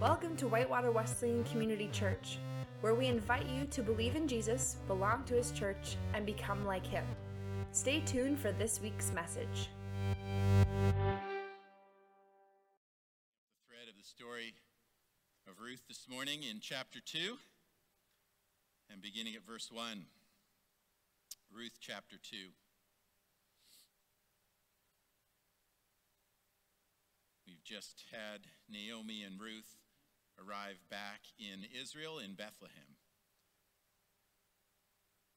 Welcome to Whitewater Wesleyan Community Church, where we invite you to believe in Jesus, belong to his church, and become like him. Stay tuned for this week's message. The thread of the story of Ruth this morning in chapter 2 and beginning at verse 1. Ruth chapter 2. We've just had Naomi and Ruth arrive back in Israel in Bethlehem.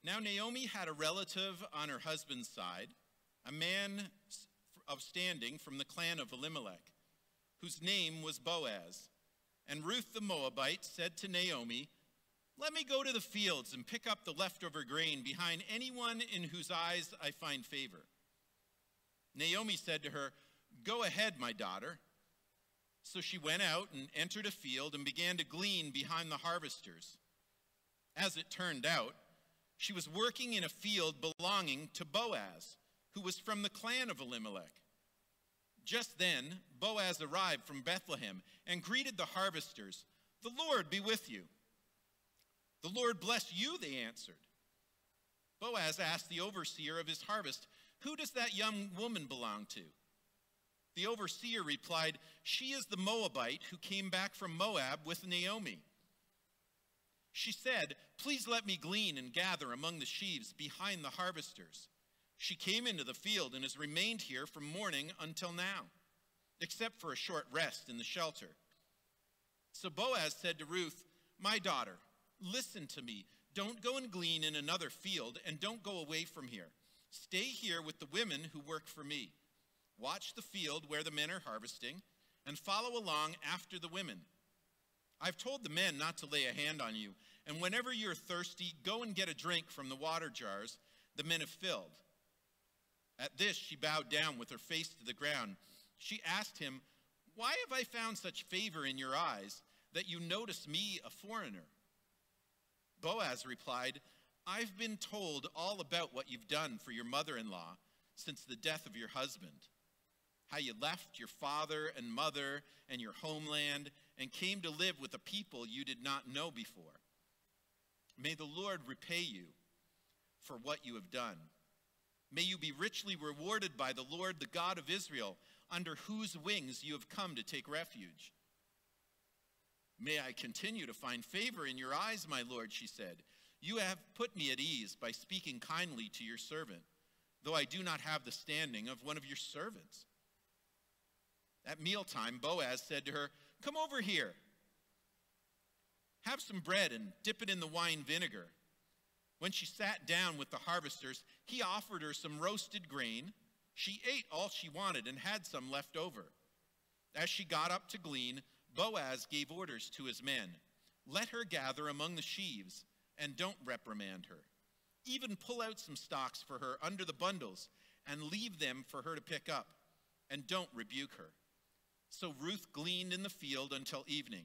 Now, Naomi had a relative on her husband's side, a man of standing from the clan of Elimelech, whose name was Boaz. And Ruth the Moabite said to Naomi, Let me go to the fields and pick up the leftover grain behind anyone in whose eyes I find favor. Naomi said to her, Go ahead, my daughter. So she went out and entered a field and began to glean behind the harvesters. As it turned out, she was working in a field belonging to Boaz, who was from the clan of Elimelech. Just then, Boaz arrived from Bethlehem and greeted the harvesters. The Lord be with you. The Lord bless you, they answered. Boaz asked the overseer of his harvest, Who does that young woman belong to? The overseer replied, She is the Moabite who came back from Moab with Naomi. She said, Please let me glean and gather among the sheaves behind the harvesters. She came into the field and has remained here from morning until now, except for a short rest in the shelter. So Boaz said to Ruth, My daughter, listen to me. Don't go and glean in another field, and don't go away from here. Stay here with the women who work for me. Watch the field where the men are harvesting, and follow along after the women. I've told the men not to lay a hand on you, and whenever you're thirsty, go and get a drink from the water jars the men have filled. At this, she bowed down with her face to the ground. She asked him, Why have I found such favor in your eyes that you notice me a foreigner? Boaz replied, I've been told all about what you've done for your mother in law since the death of your husband how you left your father and mother and your homeland and came to live with a people you did not know before. May the Lord repay you for what you have done. May you be richly rewarded by the Lord, the God of Israel, under whose wings you have come to take refuge. May I continue to find favor in your eyes, my Lord, she said. You have put me at ease by speaking kindly to your servant, though I do not have the standing of one of your servants. At mealtime, Boaz said to her, Come over here. Have some bread and dip it in the wine vinegar. When she sat down with the harvesters, he offered her some roasted grain. She ate all she wanted and had some left over. As she got up to glean, Boaz gave orders to his men Let her gather among the sheaves, and don't reprimand her. Even pull out some stalks for her under the bundles, and leave them for her to pick up, and don't rebuke her. So Ruth gleaned in the field until evening.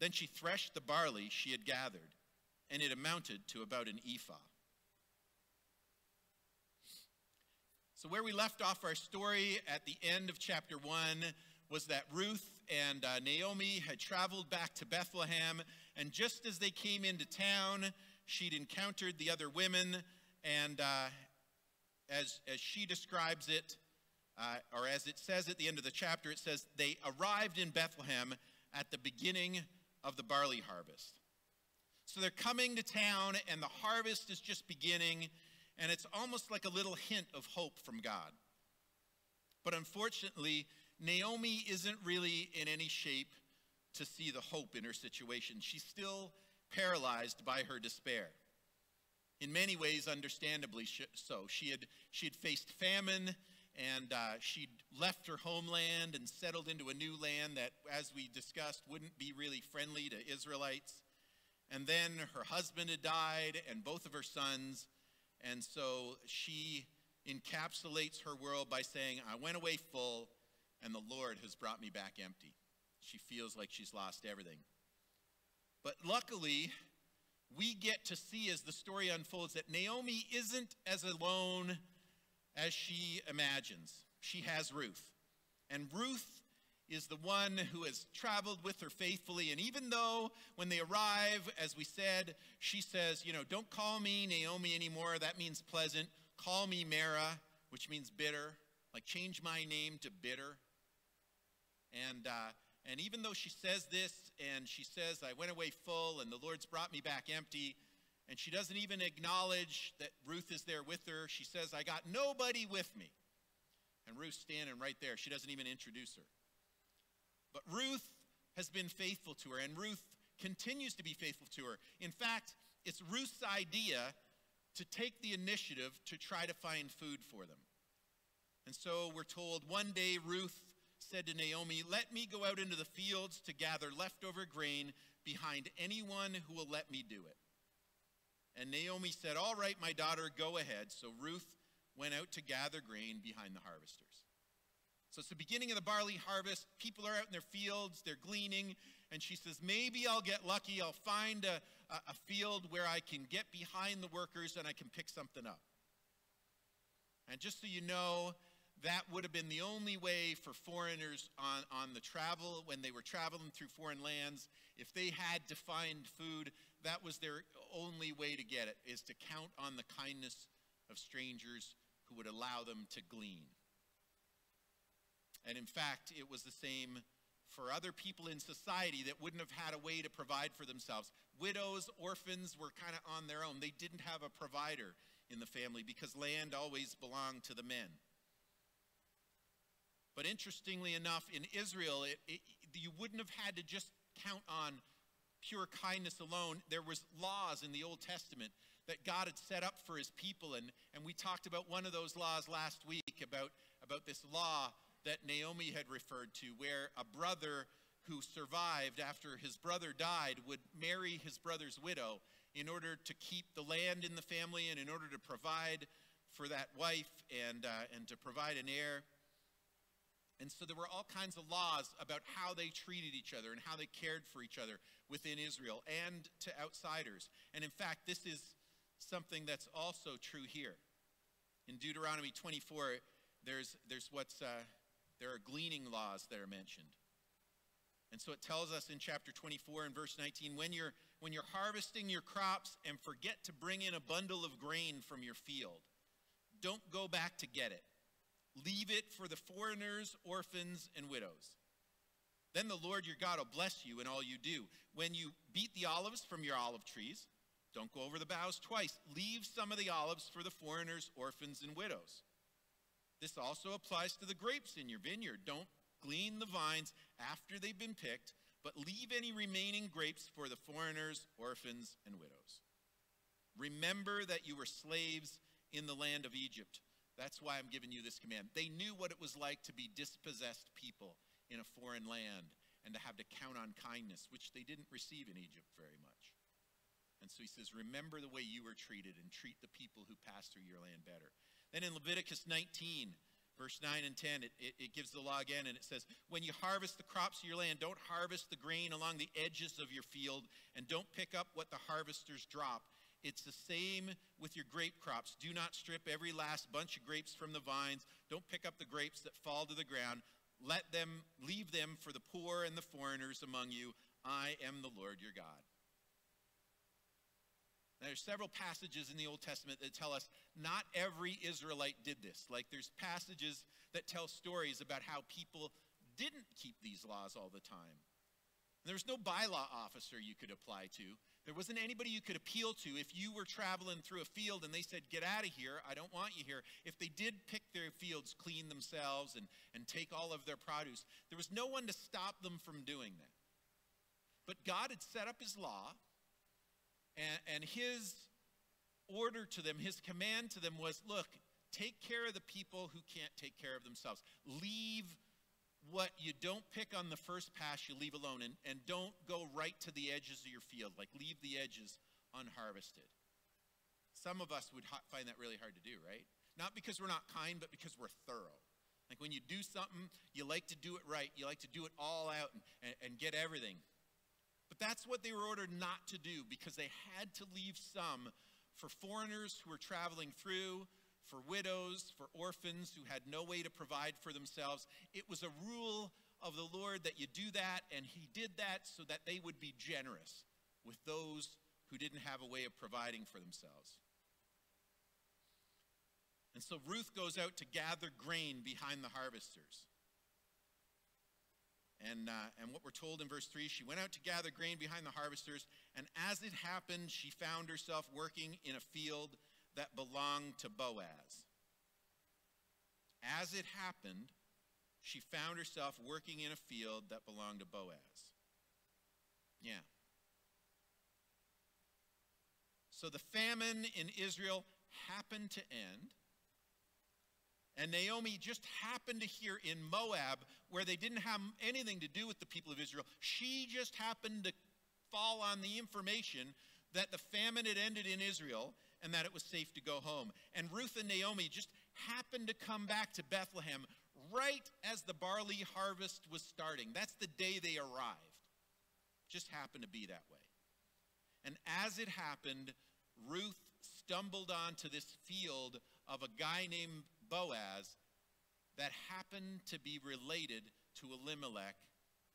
Then she threshed the barley she had gathered, and it amounted to about an ephah. So, where we left off our story at the end of chapter 1 was that Ruth and uh, Naomi had traveled back to Bethlehem, and just as they came into town, she'd encountered the other women, and uh, as, as she describes it, uh, or as it says at the end of the chapter, it says, they arrived in Bethlehem at the beginning of the barley harvest. So they're coming to town, and the harvest is just beginning, and it's almost like a little hint of hope from God. But unfortunately, Naomi isn't really in any shape to see the hope in her situation. She's still paralyzed by her despair. In many ways, understandably so. She had, she had faced famine and uh, she'd left her homeland and settled into a new land that, as we discussed, wouldn't be really friendly to Israelites. And then her husband had died and both of her sons. And so she encapsulates her world by saying, I went away full, and the Lord has brought me back empty. She feels like she's lost everything. But luckily, we get to see as the story unfolds that Naomi isn't as alone as she imagines. She has Ruth. And Ruth is the one who has traveled with her faithfully. And even though when they arrive, as we said, she says, You know, don't call me Naomi anymore. That means pleasant. Call me Mara, which means bitter. Like, change my name to bitter. And, uh, and even though she says this, and she says, I went away full, and the Lord's brought me back empty, and she doesn't even acknowledge that Ruth is there with her. She says, I got nobody with me. And Ruth's standing right there. She doesn't even introduce her. But Ruth has been faithful to her, and Ruth continues to be faithful to her. In fact, it's Ruth's idea to take the initiative to try to find food for them. And so we're told one day Ruth said to Naomi, Let me go out into the fields to gather leftover grain behind anyone who will let me do it. And Naomi said, All right, my daughter, go ahead. So Ruth went out to gather grain behind the harvesters. So it's the beginning of the barley harvest. People are out in their fields, they're gleaning. And she says, Maybe I'll get lucky. I'll find a, a, a field where I can get behind the workers and I can pick something up. And just so you know, that would have been the only way for foreigners on, on the travel when they were traveling through foreign lands. If they had to find food, that was their only way to get it, is to count on the kindness of strangers who would allow them to glean. And in fact, it was the same for other people in society that wouldn't have had a way to provide for themselves. Widows, orphans were kind of on their own. They didn't have a provider in the family because land always belonged to the men. But interestingly enough, in Israel, it, it, you wouldn't have had to just count on pure kindness alone. There was laws in the Old Testament that God had set up for his people. And, and we talked about one of those laws last week about, about this law that Naomi had referred to, where a brother who survived after his brother died would marry his brother's widow in order to keep the land in the family and in order to provide for that wife and, uh, and to provide an heir. And so there were all kinds of laws about how they treated each other and how they cared for each other within Israel and to outsiders. And in fact, this is something that's also true here. In Deuteronomy 24, there's, there's what's uh, there are gleaning laws that are mentioned. And so it tells us in chapter 24 and verse 19 when you're, when you're harvesting your crops and forget to bring in a bundle of grain from your field, don't go back to get it. Leave it for the foreigners, orphans, and widows. Then the Lord your God will bless you in all you do. When you beat the olives from your olive trees, don't go over the boughs twice. Leave some of the olives for the foreigners, orphans, and widows. This also applies to the grapes in your vineyard. Don't glean the vines after they've been picked, but leave any remaining grapes for the foreigners, orphans, and widows. Remember that you were slaves in the land of Egypt. That's why I'm giving you this command. They knew what it was like to be dispossessed people in a foreign land and to have to count on kindness, which they didn't receive in Egypt very much. And so he says, Remember the way you were treated and treat the people who pass through your land better. Then in Leviticus 19, verse 9 and 10, it, it, it, gives the law again, and it says, When you harvest the crops of your land, don't harvest the grain along the edges of your field, and don't pick up what the harvesters drop. It's the same with your grape crops. Do not strip every last bunch of grapes from the vines. Don't pick up the grapes that fall to the ground. Let them leave them for the poor and the foreigners among you. I am the Lord your God. Now, there's several passages in the Old Testament that tell us not every Israelite did this. Like there's passages that tell stories about how people didn't keep these laws all the time. There was no bylaw officer you could apply to. There wasn't anybody you could appeal to if you were traveling through a field and they said, Get out of here, I don't want you here. If they did pick their fields, clean themselves, and, and take all of their produce, there was no one to stop them from doing that. But God had set up his law, and, and his order to them, his command to them was look, take care of the people who can't take care of themselves. Leave what you don't pick on the first pass, you leave alone. And, and don't go right to the edges of your field. Like leave the edges unharvested. Some of us would find that really hard to do, right? Not because we're not kind, but because we're thorough. Like when you do something, you like to do it right. You like to do it all out and, and, and get everything. But that's what they were ordered not to do because they had to leave some for foreigners who were traveling through, for widows, for orphans who had no way to provide for themselves. It was a rule of the Lord that you do that, and he did that so that they would be generous with those who didn't have a way of providing for themselves. And so Ruth goes out to gather grain behind the harvesters. And, uh, and what we're told in verse 3 she went out to gather grain behind the harvesters, and as it happened, she found herself working in a field that belonged to Boaz. As it happened, she found herself working in a field that belonged to Boaz. Yeah. So the famine in Israel happened to end. And Naomi just happened to hear in Moab, where they didn't have anything to do with the people of Israel, she just happened to fall on the information that the famine had ended in Israel and that it was safe to go home. And Ruth and Naomi just happened to come back to Bethlehem right as the barley harvest was starting. That's the day they arrived. Just happened to be that way. And as it happened, Ruth stumbled onto this field of a guy named Boaz that happened to be related to Elimelech,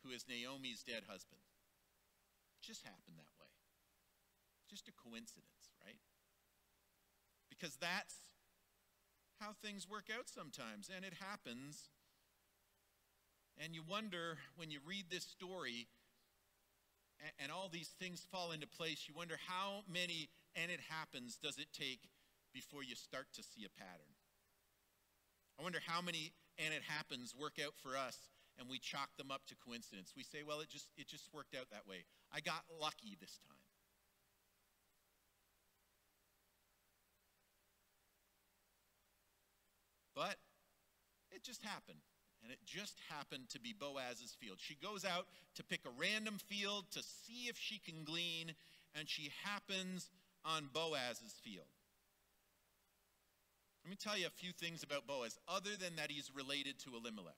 who is Naomi's dead husband. Just happened that way. Just a coincidence? Because that's how things work out sometimes, and it happens. And you wonder when you read this story and, and all these things fall into place, you wonder how many and it happens does it take before you start to see a pattern. I wonder how many and it happens work out for us and we chalk them up to coincidence. We say, well, it just it just worked out that way. I got lucky this time. But it just happened. And it just happened to be Boaz's field. She goes out to pick a random field to see if she can glean, and she happens on Boaz's field. Let me tell you a few things about Boaz, other than that he's related to Elimelech.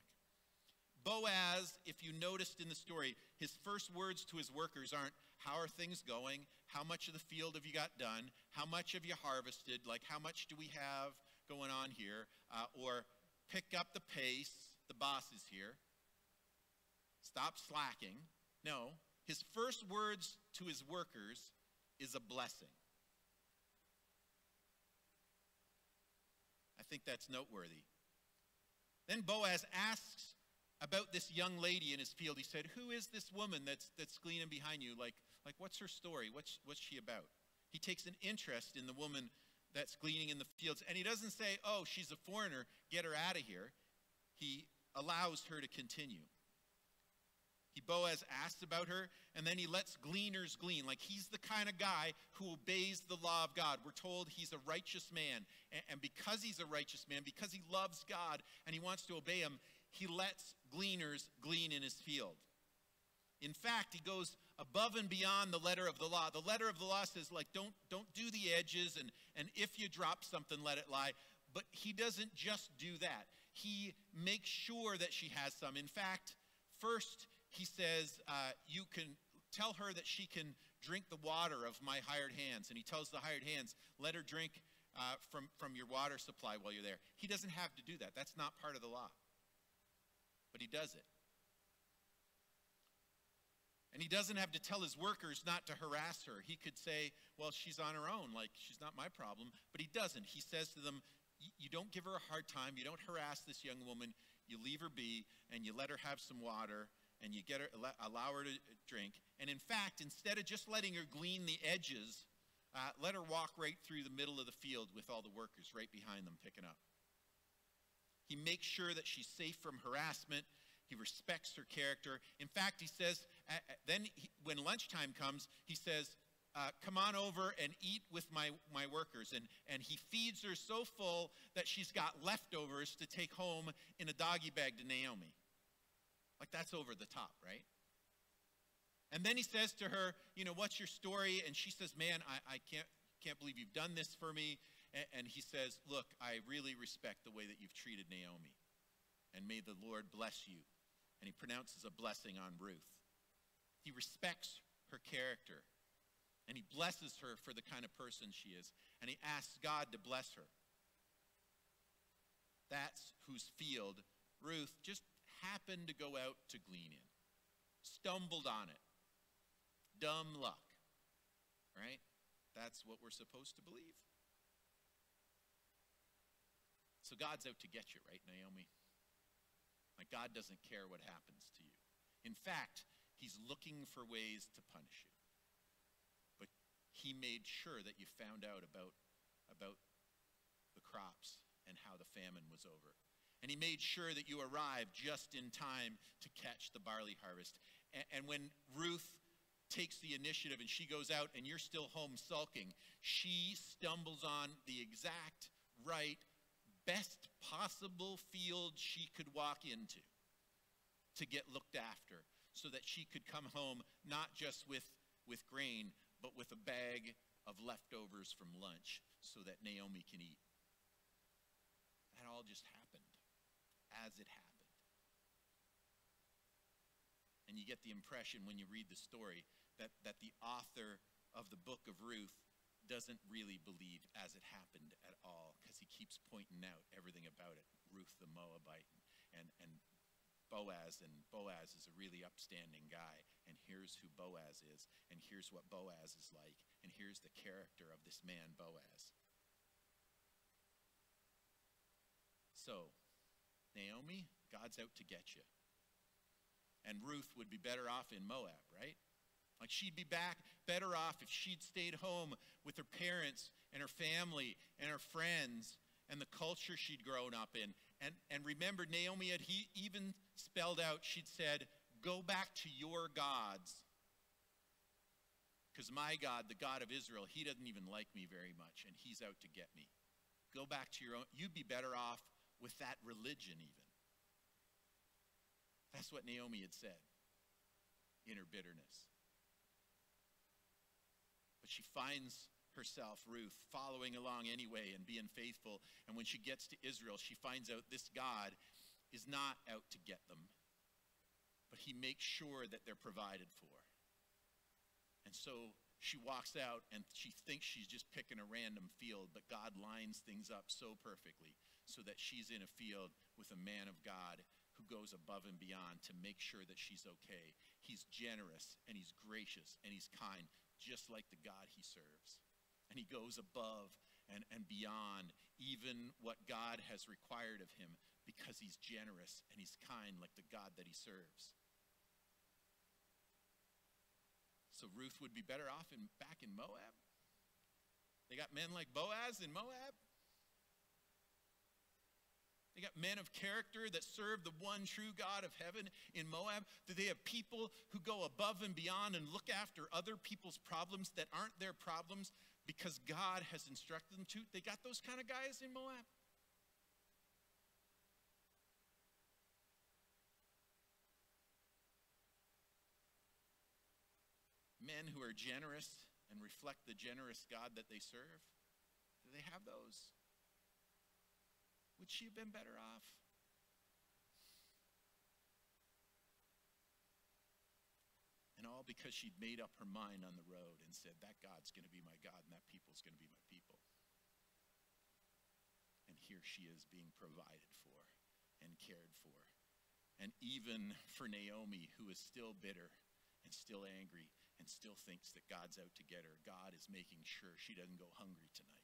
Boaz, if you noticed in the story, his first words to his workers aren't, How are things going? How much of the field have you got done? How much have you harvested? Like, how much do we have going on here? Uh, or pick up the pace. The boss is here. Stop slacking. No. His first words to his workers is a blessing. I think that's noteworthy. Then Boaz asks about this young lady in his field. He said, Who is this woman that's, that's gleaning behind you? Like, like, what's her story? What's, what's she about? He takes an interest in the woman that's gleaning in the fields. And he doesn't say, Oh, she's a foreigner, get her out of here. He allows her to continue. He Boaz asks about her, and then he lets gleaners glean. Like he's the kind of guy who obeys the law of God. We're told he's a righteous man. And because he's a righteous man, because he loves God and he wants to obey him, he lets gleaners glean in his field. In fact, he goes above and beyond the letter of the law. The letter of the law says, like, don't, don't do the edges, and, and if you drop something, let it lie. But he doesn't just do that. He makes sure that she has some. In fact, first, he says, uh, You can tell her that she can drink the water of my hired hands. And he tells the hired hands, Let her drink uh, from, from your water supply while you're there. He doesn't have to do that. That's not part of the law. But he does it. And he doesn't have to tell his workers not to harass her. He could say, Well, she's on her own, like she's not my problem. But he doesn't. He says to them, You don't give her a hard time. You don't harass this young woman. You leave her be, and you let her have some water and you get her, allow her to drink. And in fact, instead of just letting her glean the edges, uh, let her walk right through the middle of the field with all the workers right behind them picking up. He makes sure that she's safe from harassment. He respects her character. In fact, he says, uh, then he, when lunchtime comes, he says, uh, come on over and eat with my, my workers. And, and he feeds her so full that she's got leftovers to take home in a doggy bag to Naomi. Like that's over the top, right? And then he says to her, you know, what's your story? And she says, man, I, I can't, can't believe you've done this for me. And, and he says, look, I really respect the way that you've treated Naomi. And may the Lord bless you. And he pronounces a blessing on Ruth. He respects her character. And he blesses her for the kind of person she is. And he asks God to bless her. That's whose field Ruth just happened to go out to glean in, stumbled on it. Dumb luck, right? That's what we're supposed to believe. So God's out to get you, right, Naomi? Like, God doesn't care what happens to you. In fact, He's looking for ways to punish you. But He made sure that you found out about, about the crops and how the famine was over. And He made sure that you arrived just in time to catch the barley harvest. And, and when Ruth takes the initiative and she goes out and you're still home sulking, she stumbles on the exact right best possible field she could walk into to get looked after so that she could come home not just with, with grain, but with a bag of leftovers from lunch so that Naomi can eat. That all just happened as it happened. And you get the impression when you read the story that, that the author of the book of Ruth doesn't really believe as it happened at he keeps pointing out everything about it. Ruth the Moabite and, and Boaz, and Boaz is a really upstanding guy, and here's who Boaz is, and here's what Boaz is like, and here's the character of this man, Boaz. So, Naomi, God's out to get you. And Ruth would be better off in Moab, right? Like she'd be back better off if she'd stayed home with her parents and her family and her friends and the culture she'd grown up in. And, and remember, Naomi had he even spelled out, she'd said, Go back to your gods. Because my God, the God of Israel, he doesn't even like me very much, and he's out to get me. Go back to your own. You'd be better off with that religion, even. That's what Naomi had said in her bitterness. But she finds herself, Ruth, following along anyway and being faithful. And when she gets to Israel, she finds out this God is not out to get them, but he makes sure that they're provided for. And so she walks out and she thinks she's just picking a random field, but God lines things up so perfectly so that she's in a field with a man of God who goes above and beyond to make sure that she's okay. He's generous and he's gracious and he's kind just like the God he serves. And he goes above and, and beyond even what God has required of him because he's generous and he's kind like the God that he serves. So Ruth would be better off in, back in Moab? They got men like Boaz in Moab? They got men of character that serve the one true God of heaven in Moab. Do they have people who go above and beyond and look after other people's problems that aren't their problems because God has instructed them to? They got those kind of guys in Moab. Men who are generous and reflect the generous God that they serve. Do they have those? Would she have been better off? And all because she'd made up her mind on the road and said, That God's going to be my God and that people's going to be my people. And here she is being provided for and cared for. And even for Naomi, who is still bitter and still angry and still thinks that God's out to get her, God is making sure she doesn't go hungry tonight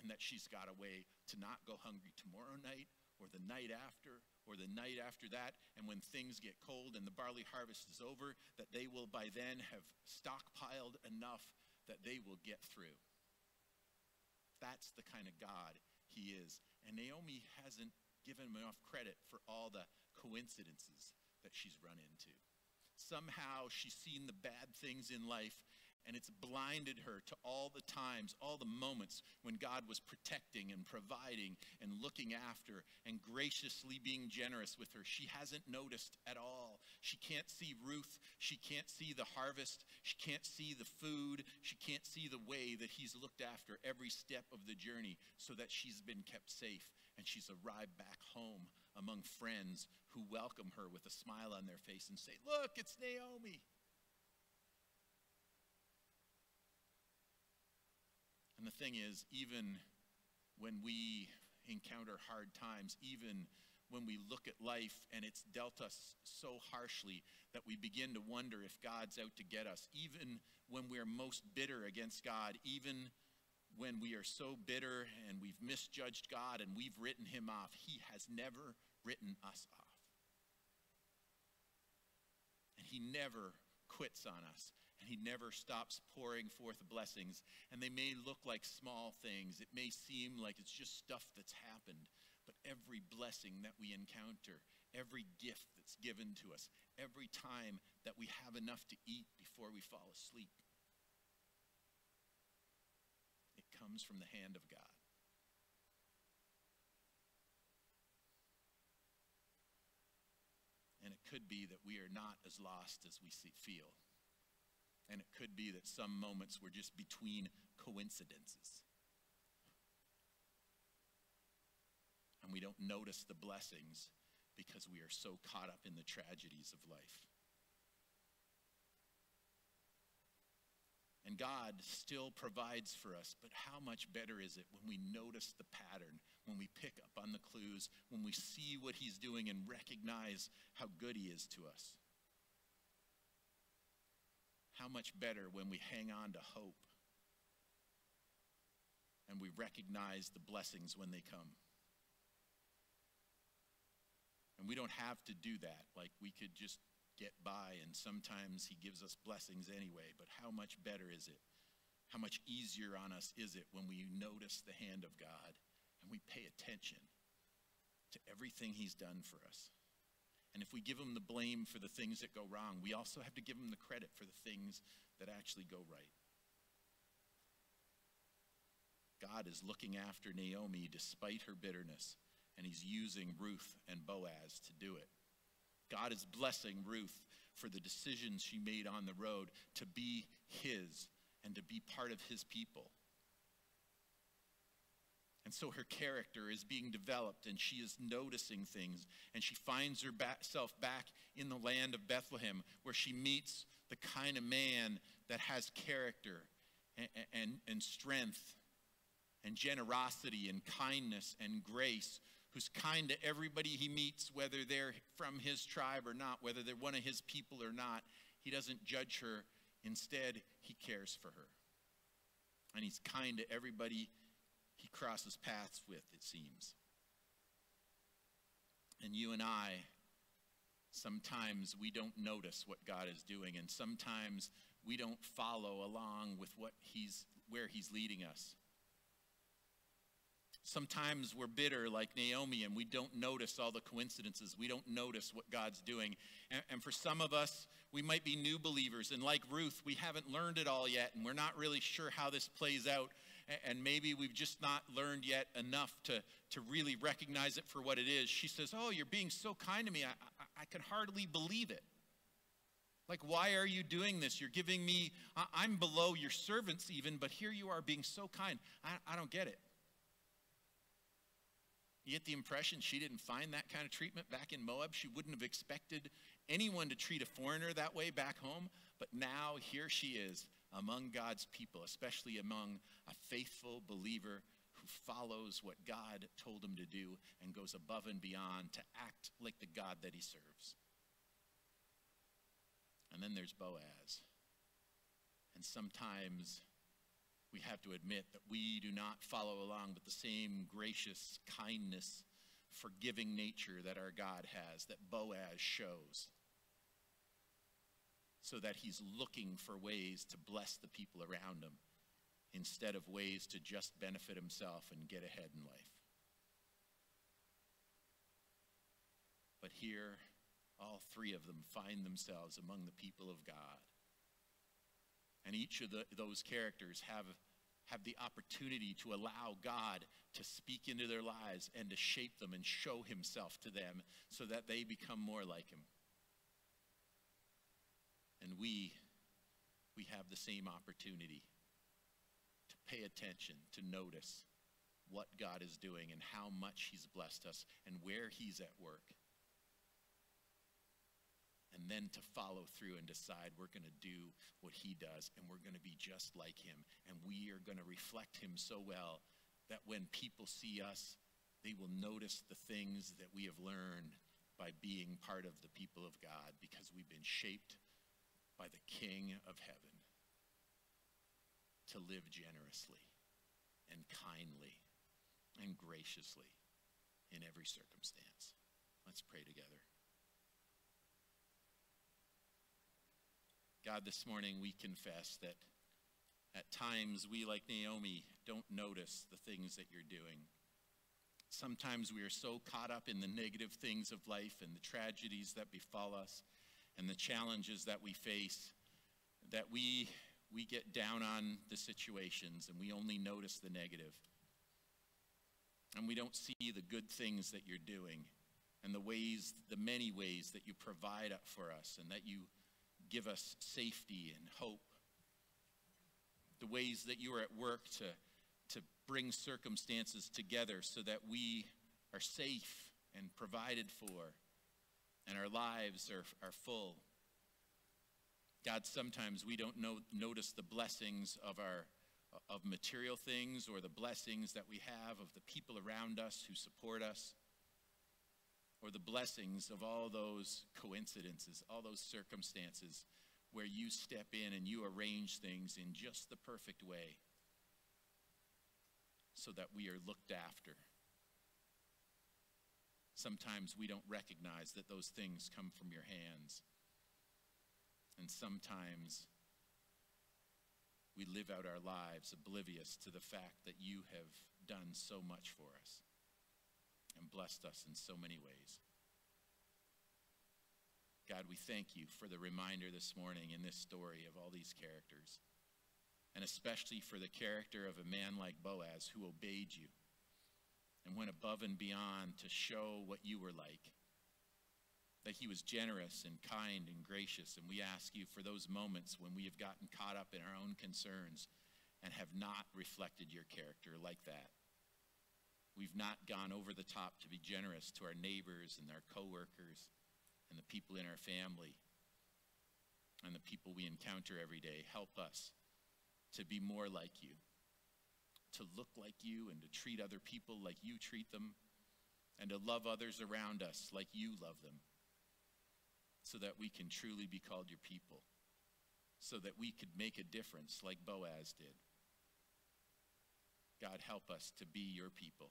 and that she's got a way to not go hungry tomorrow night or the night after or the night after that. And when things get cold and the barley harvest is over, that they will by then have stockpiled enough that they will get through. That's the kind of God he is. And Naomi hasn't given him enough credit for all the coincidences that she's run into. Somehow she's seen the bad things in life and it's blinded her to all the times, all the moments when God was protecting and providing and looking after and graciously being generous with her. She hasn't noticed at all. She can't see Ruth. She can't see the harvest. She can't see the food. She can't see the way that He's looked after every step of the journey so that she's been kept safe and she's arrived back home among friends who welcome her with a smile on their face and say, Look, it's Naomi. And the thing is, even when we encounter hard times, even when we look at life and it's dealt us so harshly that we begin to wonder if God's out to get us, even when we're most bitter against God, even when we are so bitter and we've misjudged God and we've written him off. He has never written us off. And he never quits on us. And he never stops pouring forth blessings. And they may look like small things. It may seem like it's just stuff that's happened. But every blessing that we encounter, every gift that's given to us, every time that we have enough to eat before we fall asleep, it comes from the hand of God. And it could be that we are not as lost as we feel. And it could be that some moments were just between coincidences. And we don't notice the blessings because we are so caught up in the tragedies of life. And God still provides for us, but how much better is it when we notice the pattern, when we pick up on the clues, when we see what He's doing and recognize how good He is to us? How much better when we hang on to hope and we recognize the blessings when they come. And we don't have to do that. Like we could just get by, and sometimes He gives us blessings anyway. But how much better is it? How much easier on us is it when we notice the hand of God and we pay attention to everything He's done for us? And if we give them the blame for the things that go wrong, we also have to give them the credit for the things that actually go right. God is looking after Naomi despite her bitterness, and he's using Ruth and Boaz to do it. God is blessing Ruth for the decisions she made on the road to be his and to be part of his people. And so her character is being developed and she is noticing things. And she finds herself back in the land of Bethlehem where she meets the kind of man that has character and, and, and strength and generosity and kindness and grace, who's kind to everybody he meets, whether they're from his tribe or not, whether they're one of his people or not. He doesn't judge her. Instead, he cares for her. And he's kind to everybody crosses paths with, it seems. And you and I, sometimes we don't notice what God is doing, and sometimes we don't follow along with what he's, where he's leading us. Sometimes we're bitter like Naomi and we don't notice all the coincidences. We don't notice what God's doing. And, and, for some of us, we might be new believers. And like Ruth, we haven't learned it all yet and we're not really sure how this plays out and maybe we've just not learned yet enough to, to really recognize it for what it is. She says, Oh, you're being so kind to me. I, I, I can hardly believe it. Like, why are you doing this? You're giving me, I, am below your servants even, but here you are being so kind. I, I don't get it. You get the impression she didn't find that kind of treatment back in Moab. She wouldn't have expected anyone to treat a foreigner that way back home. But now here she is among God's people, especially among a faithful believer who follows what God told him to do and goes above and beyond to act like the God that he serves. And then there's Boaz. And sometimes we have to admit that we do not follow along with the same gracious kindness, forgiving nature that our God has, that Boaz shows so that he's looking for ways to bless the people around him instead of ways to just benefit himself and get ahead in life. But here, all three of them find themselves among the people of God. And each of the, those characters have, have the opportunity to allow God to speak into their lives and to shape them and show himself to them so that they become more like him. And we, we have the same opportunity to pay attention, to notice what God is doing and how much He's blessed us and where He's at work. And then to follow through and decide we're going to do what He does and we're going to be just like Him. And we are going to reflect Him so well that when people see us, they will notice the things that we have learned by being part of the people of God because we've been shaped by the King of heaven to live generously and kindly and graciously in every circumstance. Let's pray together. God, this morning we confess that at times we, like Naomi, don't notice the things that you're doing. Sometimes we are so caught up in the negative things of life and the tragedies that befall us and the challenges that we face that we, we get down on the situations and we only notice the negative. And we don't see the good things that you're doing and the ways, the many ways that you provide up for us and that you give us safety and hope. The ways that you are at work to, to bring circumstances together so that we are safe and provided for and our lives are, are full. God, sometimes we don't know, notice the blessings of our of material things or the blessings that we have of the people around us who support us or the blessings of all those coincidences, all those circumstances where you step in and you arrange things in just the perfect way so that we are looked after. Sometimes we don't recognize that those things come from your hands. And sometimes we live out our lives oblivious to the fact that you have done so much for us and blessed us in so many ways. God, we thank you for the reminder this morning in this story of all these characters, and especially for the character of a man like Boaz who obeyed you and went above and beyond to show what you were like. That he was generous and kind and gracious. And we ask you for those moments when we have gotten caught up in our own concerns and have not reflected your character like that. We've not gone over the top to be generous to our neighbors and our coworkers and the people in our family and the people we encounter every day. Help us to be more like you to look like you and to treat other people like you treat them, and to love others around us like you love them, so that we can truly be called your people, so that we could make a difference like Boaz did. God, help us to be your people,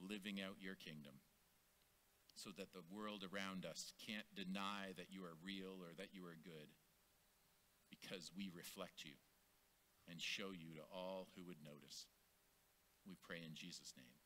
living out your kingdom, so that the world around us can't deny that you are real or that you are good, because we reflect you and show you to all who would notice. We pray in Jesus' name.